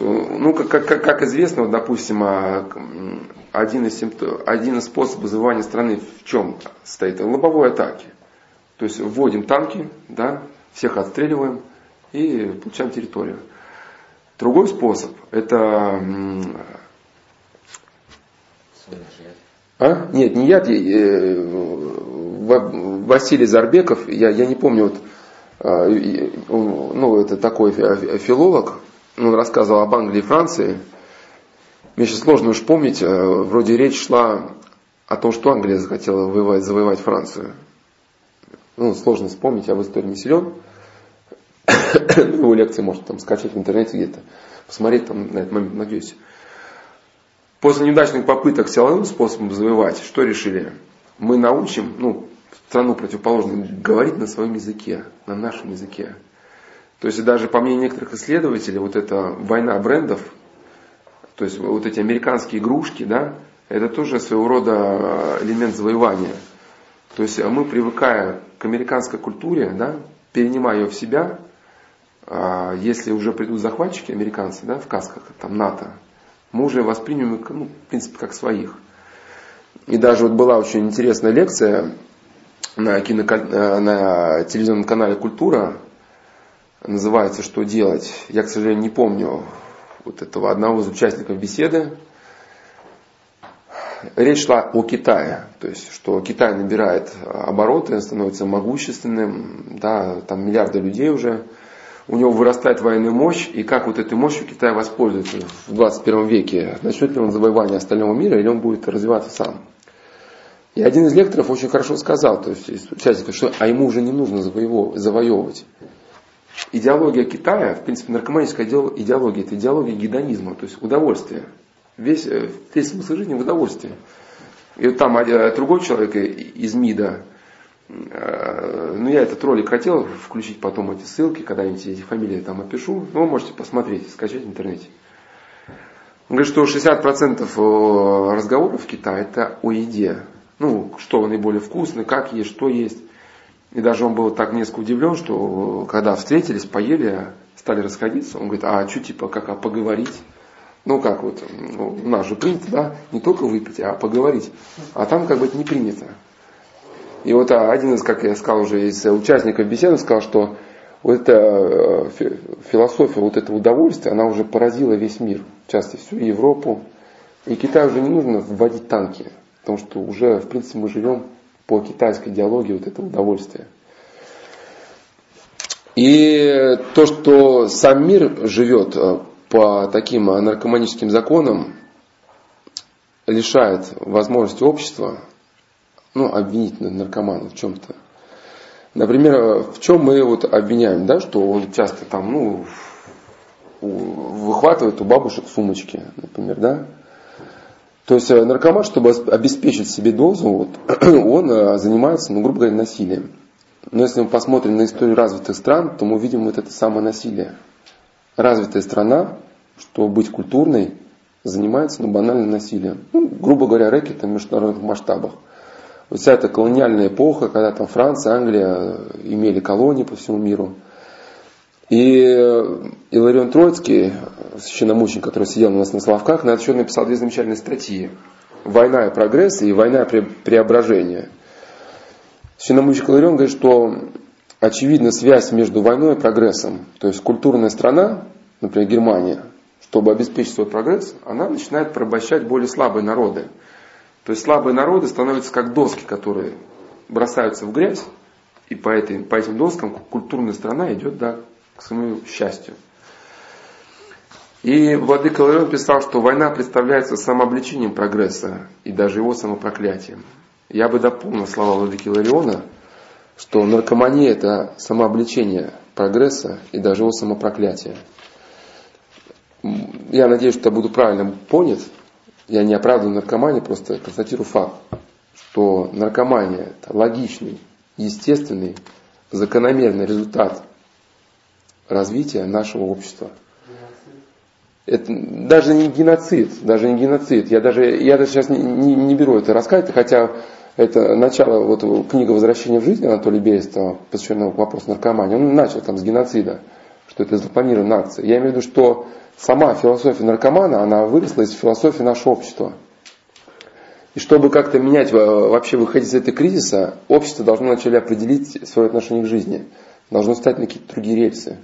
что, ну, как, как, как известно, вот, допустим, а, один из, симптом, один из способов вызывания страны в чем стоит? В лобовой атаке. То есть вводим танки, да, всех отстреливаем и получаем территорию. Другой способ – это а? Нет, не яд. Э, Василий Зарбеков, я, я не помню, вот, а, ну, это такой филолог, он рассказывал об Англии и Франции. Мне сейчас сложно уж помнить, э, вроде речь шла о том, что Англия захотела воевать, завоевать Францию. Ну, сложно вспомнить, я в истории не силен. Его лекции можно там скачать в интернете где-то, посмотреть там на этот момент, надеюсь. После неудачных попыток силовым способом завоевать, что решили? Мы научим ну, страну противоположную говорить на своем языке, на нашем языке. То есть даже по мнению некоторых исследователей, вот эта война брендов, то есть вот эти американские игрушки, да, это тоже своего рода э, элемент завоевания. То есть мы, привыкая к американской культуре, да, перенимая ее в себя, а если уже придут захватчики американцы да, в касках, там НАТО, мы уже воспримем ну, в принципе, как своих. И даже вот была очень интересная лекция на, кино, на телевизионном канале «Культура», называется «Что делать?». Я, к сожалению, не помню вот этого одного из участников беседы. Речь шла о Китае, то есть, что Китай набирает обороты, становится могущественным, да, там миллиарды людей уже – у него вырастает военная мощь, и как вот этой мощью Китай воспользуется в 21 веке. Начнет ли он завоевание остального мира, или он будет развиваться сам. И один из лекторов очень хорошо сказал, то есть участников, что а ему уже не нужно завоевывать. Идеология Китая, в принципе, наркоманическая идеология, это идеология гедонизма, то есть удовольствие. Весь, э, весь смысл жизни в удовольствии. И вот там другой человек из МИДа, Э, ну, я этот ролик хотел включить потом эти ссылки, когда-нибудь эти фамилии там опишу. Ну, вы можете посмотреть, скачать в интернете. Он говорит, что 60% э, разговоров в Китае это о еде. Ну, что наиболее вкусно, как есть, что есть. И даже он был так несколько удивлен, что э, когда встретились, поели, стали расходиться, он говорит, а что типа, как, а поговорить? Ну, как вот, ну, у нас же принято, да, не только выпить, а поговорить. А там как бы это не принято. И вот один из, как я сказал уже, из участников беседы сказал, что вот эта э, философия вот этого удовольствия, она уже поразила весь мир, в частности всю Европу. И Китаю уже не нужно вводить танки, потому что уже, в принципе, мы живем по китайской идеологии вот этого удовольствия. И то, что сам мир живет э, по таким наркоманическим законам, лишает возможности общества ну, обвинить наркомана в чем-то. Например, в чем мы вот обвиняем, да, что он часто там, ну, выхватывает у бабушек сумочки, например, да. То есть э, наркоман, чтобы обеспечить себе дозу, вот, он э, занимается, ну, грубо говоря, насилием. Но если мы посмотрим на историю развитых стран, то мы увидим вот это самое насилие. Развитая страна, чтобы быть культурной, занимается ну, банальным насилием. Ну, грубо говоря, рэкетом в международных масштабах вот вся эта колониальная эпоха, когда там Франция, Англия имели колонии по всему миру. И Иларион Троицкий, священномученик, который сидел у нас на Славках, на это счет написал две замечательные статьи. «Война и прогресс» и «Война и преображение». Священномученик Иларион говорит, что очевидна связь между войной и прогрессом. То есть культурная страна, например, Германия, чтобы обеспечить свой прогресс, она начинает порабощать более слабые народы. То есть слабые народы становятся как доски, которые бросаются в грязь, и по, этой, по этим доскам культурная страна идет да, к своему счастью. И Владыка Ларион писал, что война представляется самообличением прогресса и даже его самопроклятием. Я бы дополнил слова Владыки Лариона, что наркомания – это самообличение прогресса и даже его самопроклятие. Я надеюсь, что я буду правильно понят, я не оправдываю наркоманию, просто констатирую факт, что наркомания – это логичный, естественный, закономерный результат развития нашего общества. Это даже не геноцид, даже не геноцид. Я даже, я даже сейчас не, не, не беру это рассказать, хотя это начало, вот книга «Возвращение в жизнь» Анатолия Берестова, посвященного вопросу наркомании, он начал там с геноцида, что это запланированная акция. Я имею в виду, что сама философия наркомана, она выросла из философии нашего общества. И чтобы как-то менять, вообще выходить из этого кризиса, общество должно вначале определить свое отношение к жизни. Должно стать на какие-то другие рельсы.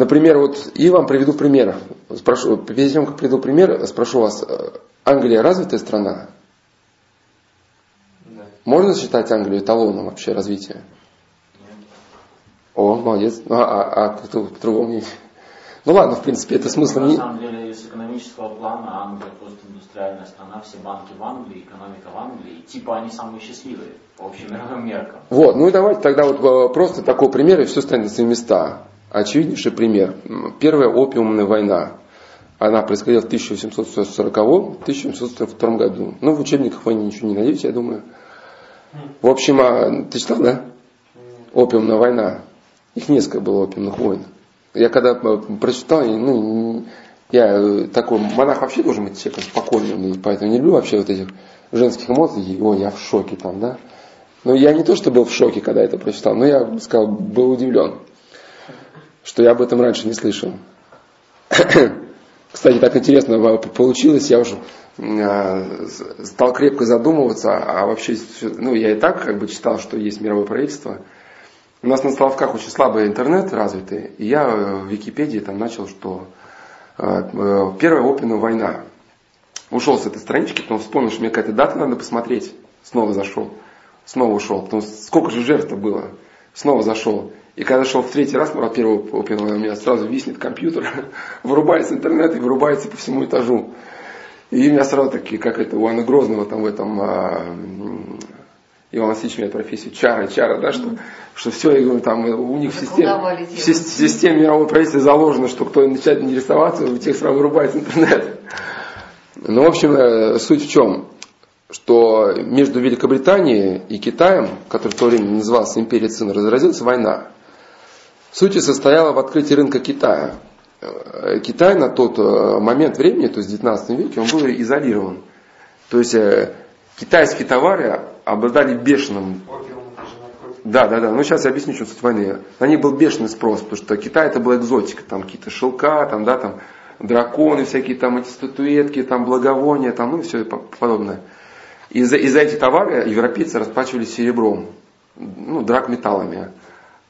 Например, вот и вам приведу пример. Спрошу, перед тем, как приведу пример, спрошу вас, Англия развитая страна? Да. Можно считать Англию эталоном вообще развития? Нет. О, молодец. Ну, а, а, а кто по-другому Ну ладно, в принципе, это смысл не... На самом деле, с экономического плана Англия просто индустриальная страна, все банки в Англии, экономика в Англии, и типа они самые счастливые по общим мировым меркам. Вот, ну и давайте тогда вот э, просто такой пример, и все станет на свои места. Очевиднейший пример. Первая опиумная война. Она происходила в 1840-1842 году. Ну, в учебниках вы ничего не найдете, я думаю. В общем, а, ты читал, да? Опиумная война. Их несколько было опиумных войн. Я когда э, прочитал, ну, я э, такой монах вообще должен быть человеком спокойным, и поэтому не люблю вообще вот этих женских эмоций. Ой, я в шоке там, да? Но я не то, что был в шоке, когда это прочитал, но я сказал, был удивлен что я об этом раньше не слышал. Кстати, так интересно получилось, я уже а, стал крепко задумываться, а вообще, ну, я и так как бы читал, что есть мировое правительство. У нас на Славках очень слабый интернет развитый, и я в Википедии там начал, что а, э, первая опиумная война. Ушел с этой странички, потом вспомнил, что мне какая-то дата надо посмотреть. Снова зашел. Снова ушел. Потому сколько же жертв было. Снова зашел. И когда шел в третий раз, про первого опиума, у меня сразу виснет компьютер, вырубается интернет и вырубается по всему этажу. И у меня сразу такие, как это у Анны Грозного там в этом а, Иван Васильевич меняет профессию, чара, чара, да, что, что все, я говорю, там у них в системе, в системе мирового правительства заложено, что кто начинает интересоваться, у тех сразу вырубается интернет. Ну, в общем, э, суть в чем? Что между Великобританией и Китаем, который в то время назывался империей Цин, разразилась война. Суть состояла в открытии рынка Китая. Э, Китай на тот э, момент времени, то есть в 19 веке, он был изолирован. То есть э, китайские товары обладали бешеным... Да, да, да. Ну сейчас я объясню, что суть войны. На них был бешеный спрос, потому что Китай это была экзотика. Там какие-то шелка, там, да, там драконы, всякие там эти статуэтки, там благовония, там, ну и все подобное. И за, и за эти товары европейцы расплачивались серебром, ну, драгметаллами.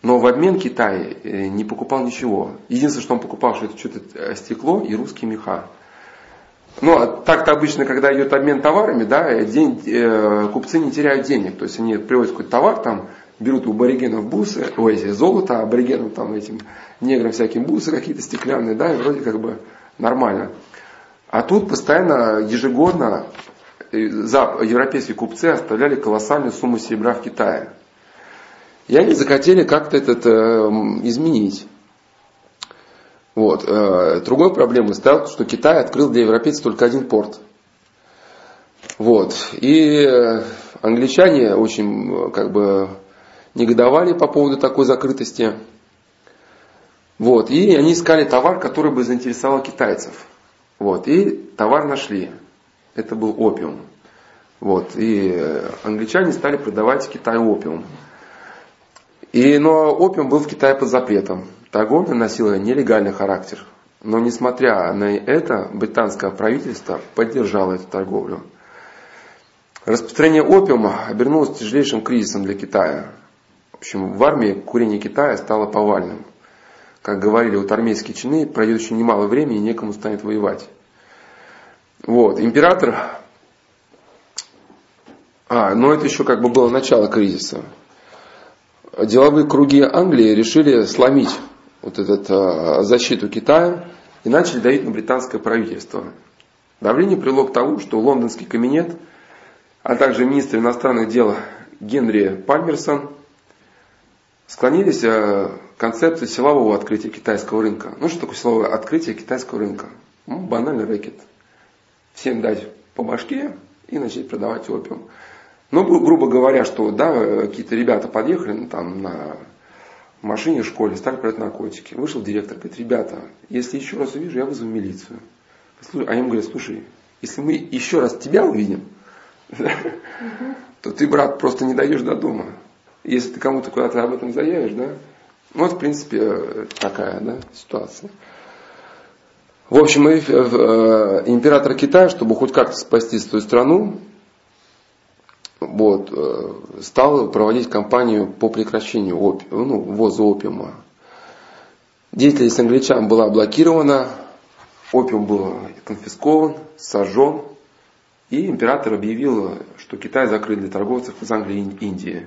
Но в обмен Китай э, не покупал ничего. Единственное, что он покупал, что это что-то э, стекло и русские меха. Ну, а так-то обычно, когда идет обмен товарами, да, день, э, купцы не теряют денег. То есть они привозят какой-то товар, там, берут у аборигенов бусы, ой, золото, а аборигенов там этим неграм всяким бусы какие-то стеклянные, да, и вроде как бы нормально. А тут постоянно, ежегодно, европейские купцы оставляли колоссальную сумму серебра в Китае. И они захотели как-то это э, изменить. Вот. Э, другой проблемой стал, что Китай открыл для европейцев только один порт. Вот. И э, англичане очень как бы негодовали по поводу такой закрытости. Вот. И они искали товар, который бы заинтересовал китайцев. Вот. И товар нашли. Это был опиум. Вот. И англичане стали продавать Китаю опиум. И, но опиум был в Китае под запретом. Торговля носила нелегальный характер. Но несмотря на это, британское правительство поддержало эту торговлю. Распространение опиума обернулось тяжелейшим кризисом для Китая. В общем, в армии курение Китая стало повальным. Как говорили вот армейские чины, пройдет еще немало времени и некому станет воевать. Вот, император... А, но это еще как бы было начало кризиса деловые круги Англии решили сломить вот эту защиту Китая и начали давить на британское правительство. Давление привело к тому, что лондонский кабинет, а также министр иностранных дел Генри Пальмерсон склонились к концепции силового открытия китайского рынка. Ну что такое силовое открытие китайского рынка? Ну, банальный рэкет. Всем дать по башке и начать продавать опиум. Ну, грубо говоря, что да, какие-то ребята подъехали ну, там, на машине в школе, стали продать наркотики. Вышел директор, говорит, ребята, если еще раз увижу, я вызову милицию. А им говорят, слушай, если мы еще раз тебя увидим, то ты, брат, просто не дойдешь до дома. Если ты кому-то куда-то об этом заявишь, да, ну, вот, в принципе, такая да, ситуация. В общем, э, император Китая, чтобы хоть как-то спасти свою страну, вот, э, стал проводить кампанию по прекращению опи, ну, ввоза опиума. Деятельность англичан была блокирована, опиум был конфискован, сожжен, и император объявил, что Китай закрыт для торговцев из Англии и Индии.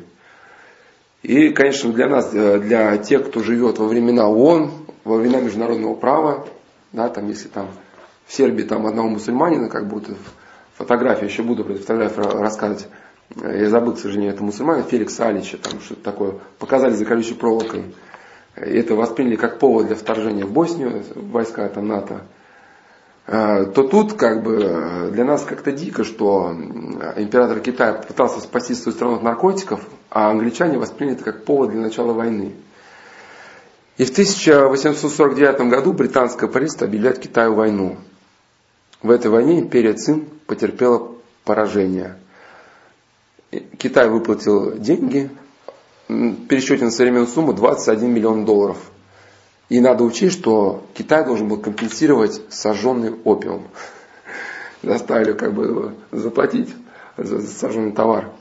И, конечно, для нас, э, для тех, кто живет во времена ООН, во времена международного права, да, там, если там в Сербии там одного мусульманина, как будто фотографии, еще буду про фотографию рассказывать, я забыл, к сожалению, это мусульманин, Феликс Алича, там что-то такое, показали за колючей проволокой. И это восприняли как повод для вторжения в Боснию, войска там НАТО. То тут как бы для нас как-то дико, что император Китая пытался спасти свою страну от наркотиков, а англичане восприняли это как повод для начала войны. И в 1849 году британское правительство объявляет Китаю войну. В этой войне империя Цин потерпела поражение. Китай выплатил деньги, пересчете на современную сумму 21 миллион долларов. И надо учесть, что Китай должен был компенсировать сожженный опиум. Заставили как бы заплатить за сожженный товар.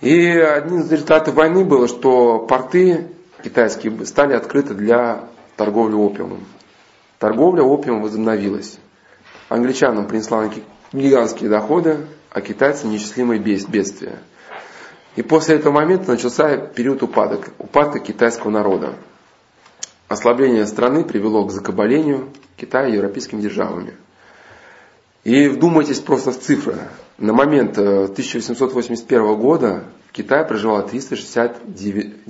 И одним из результатов войны было, что порты китайские стали открыты для торговли опиумом. Торговля опиумом возобновилась. Англичанам принесла гигантские доходы, а китайцам неисчислимые бедствия. И после этого момента начался период упадок, упадка китайского народа. Ослабление страны привело к закабалению Китая европейскими державами. И вдумайтесь просто в цифры. На момент 1881 э, года в Китае проживало 369,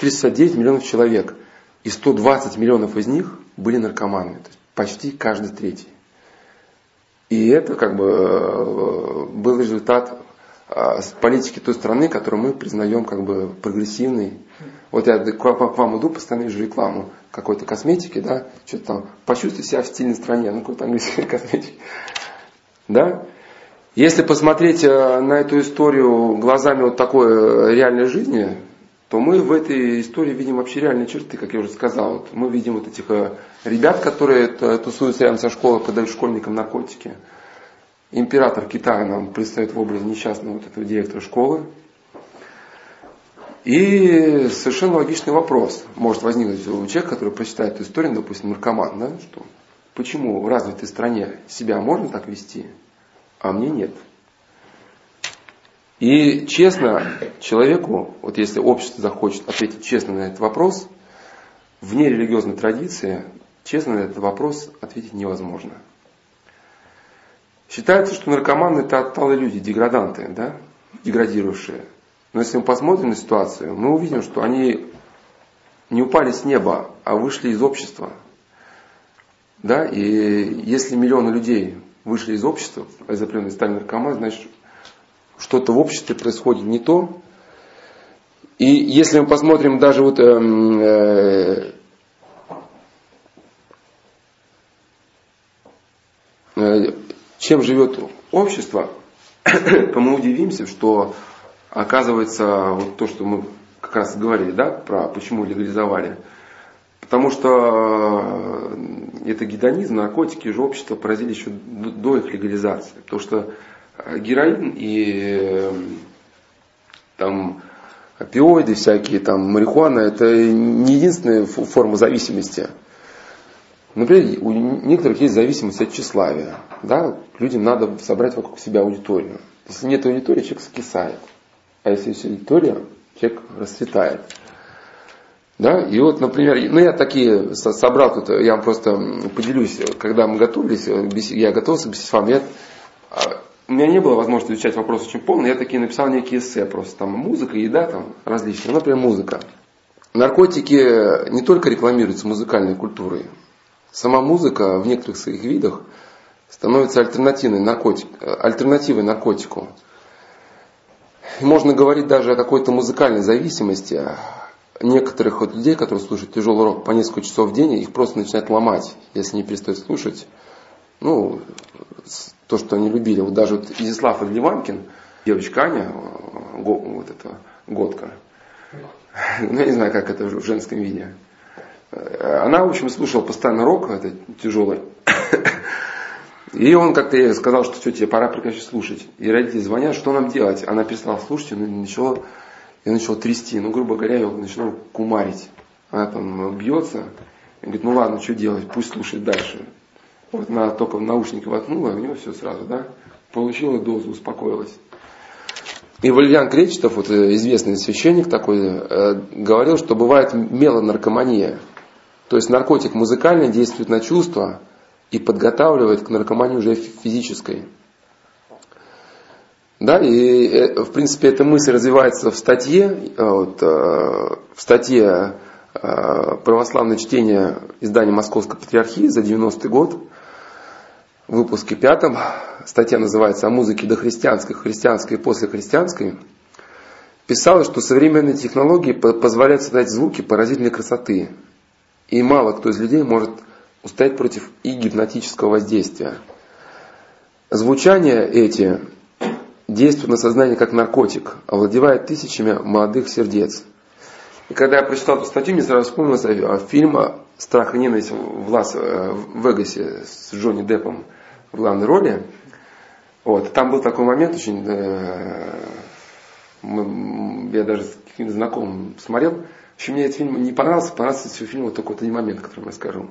369 миллионов человек. И 120 миллионов из них были наркоманы. То есть почти каждый третий. И это как бы э, был результат э, политики той страны, которую мы признаем как бы прогрессивной. Вот я к вам иду, постоянно вижу рекламу какой-то косметики, да, что-то там, почувствуй себя в стильной стране, ну какой-то английской косметики. Да? Если посмотреть э, на эту историю глазами вот такой реальной жизни, то мы в этой истории видим вообще реальные черты, как я уже сказал. Вот мы видим вот этих э, ребят, которые тусуются рядом со школой, подают школьникам наркотики. Император Китая нам предстает в образе несчастного вот этого директора школы. И совершенно логичный вопрос может возникнуть у человека, который прочитает эту историю, допустим, наркоман, да, что почему в развитой стране себя можно так вести, а мне нет. И честно человеку, вот если общество захочет ответить честно на этот вопрос, вне религиозной традиции, честно на этот вопрос ответить невозможно. Считается, что наркоманы это отсталые люди, деграданты, да, деградирующие. Но если мы посмотрим на ситуацию, мы увидим, что они не упали с неба, а вышли из общества. Да? И если миллионы людей вышли из общества, из определенной стали наркоманы, значит, что-то в обществе происходит не то. И если мы посмотрим даже вот эм, э, э, чем живет общество, то мы удивимся, что оказывается вот то, что мы как раз говорили, да, про почему легализовали. Потому что э, это гедонизм, наркотики же общество поразили еще до их легализации. Потому что героин и эм, там опиоиды всякие, там марихуана, это не единственная форма зависимости. Например, у некоторых есть зависимость от тщеславия. Да? Людям надо собрать вокруг себя аудиторию. Если нет аудитории, человек скисает. А если есть аудитория, человек расцветает. Да? И вот, например, ну я такие собрал тут, я вам просто поделюсь, когда мы готовились, я готовился к вам, я а, у меня не было возможности изучать вопрос очень полно, я такие написал некие эссе просто, там музыка, еда, там различные, ну, например, музыка. Наркотики не только рекламируются музыкальной культурой, сама музыка в некоторых своих видах становится альтернативной, наркотик, альтернативой наркотику. И можно говорить даже о какой-то музыкальной зависимости некоторых вот людей, которые слушают тяжелый рок по несколько часов в день, их просто начинает ломать, если не перестают слушать. Ну, то, что они любили. Вот даже вот Изяслав Адливанкин, девочка Аня, вот эта годка, ну, я не знаю, как это в женском виде. Э, она, в общем, слушала постоянно рок, это тяжелый. И он как-то ей сказал, что все, тебе пора прекращать слушать. И родители звонят, что нам делать? Она перестала слушать, и начала, и начала трясти. Ну, грубо говоря, я начинаю кумарить. Она там бьется. И говорит, ну ладно, что делать, пусть слушает дальше. Вот она только в наушники воткнула, у него все сразу, да, получила дозу, успокоилась. И Валерьян Кречетов, вот э, известный священник такой, э, говорил, что бывает мелонаркомания. То есть наркотик музыкальный действует на чувства и подготавливает к наркомании уже физической. Да, и э, в принципе эта мысль развивается в статье, вот, в статье православное чтение издания Московской Патриархии за 90-й год, в выпуске пятом, статья называется «О музыке дохристианской, христианской и послехристианской», писалось, что современные технологии позволяют создать звуки поразительной красоты. И мало кто из людей может устоять против и гипнотического воздействия. Звучания эти действуют на сознание как наркотик, овладевает тысячами молодых сердец. И когда я прочитал эту статью, мне сразу вспомнился фильм «Страх и ненависть в, Лас, э, Вегасе» с Джонни Деппом в главной роли. Вот. Там был такой момент очень... Э, мы, я даже с каким-то знакомым смотрел. В общем, мне этот фильм не понравился. Понравился всего фильма вот вот один момент, который я скажу.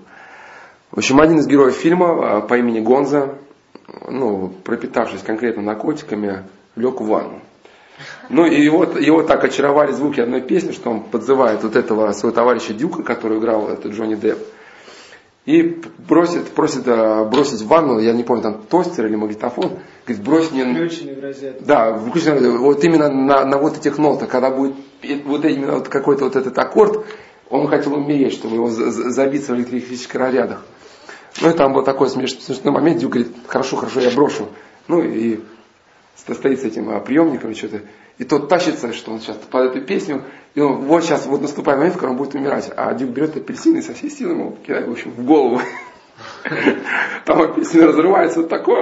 В общем, один из героев фильма по имени Гонза, ну, пропитавшись конкретно наркотиками, лег в ванну. Ну и его, его так очаровали звуки одной песни, что он подзывает вот этого своего товарища Дюка, который играл это Джонни Депп. И просит, просит э, бросить в ванну, я не помню, там тостер или магнитофон, говорит, брось мне... Включенный в розетку. Да, включенный, вот именно на, на вот этих нотах, когда будет вот именно вот какой-то вот этот аккорд, он хотел умереть, чтобы его забиться в электрических разрядах. Ну и там был такой смешной, смешной момент, Дюк говорит, хорошо, хорошо, я брошу. Ну и стоит с этим а, приемником что-то. И тот тащится, что он сейчас под эту песню, и он, вот сейчас вот наступает момент, котором он будет умирать. А Дюк берет апельсин и со всей силы ему кидает, в общем, в голову. Там апельсин разрывается, вот такой,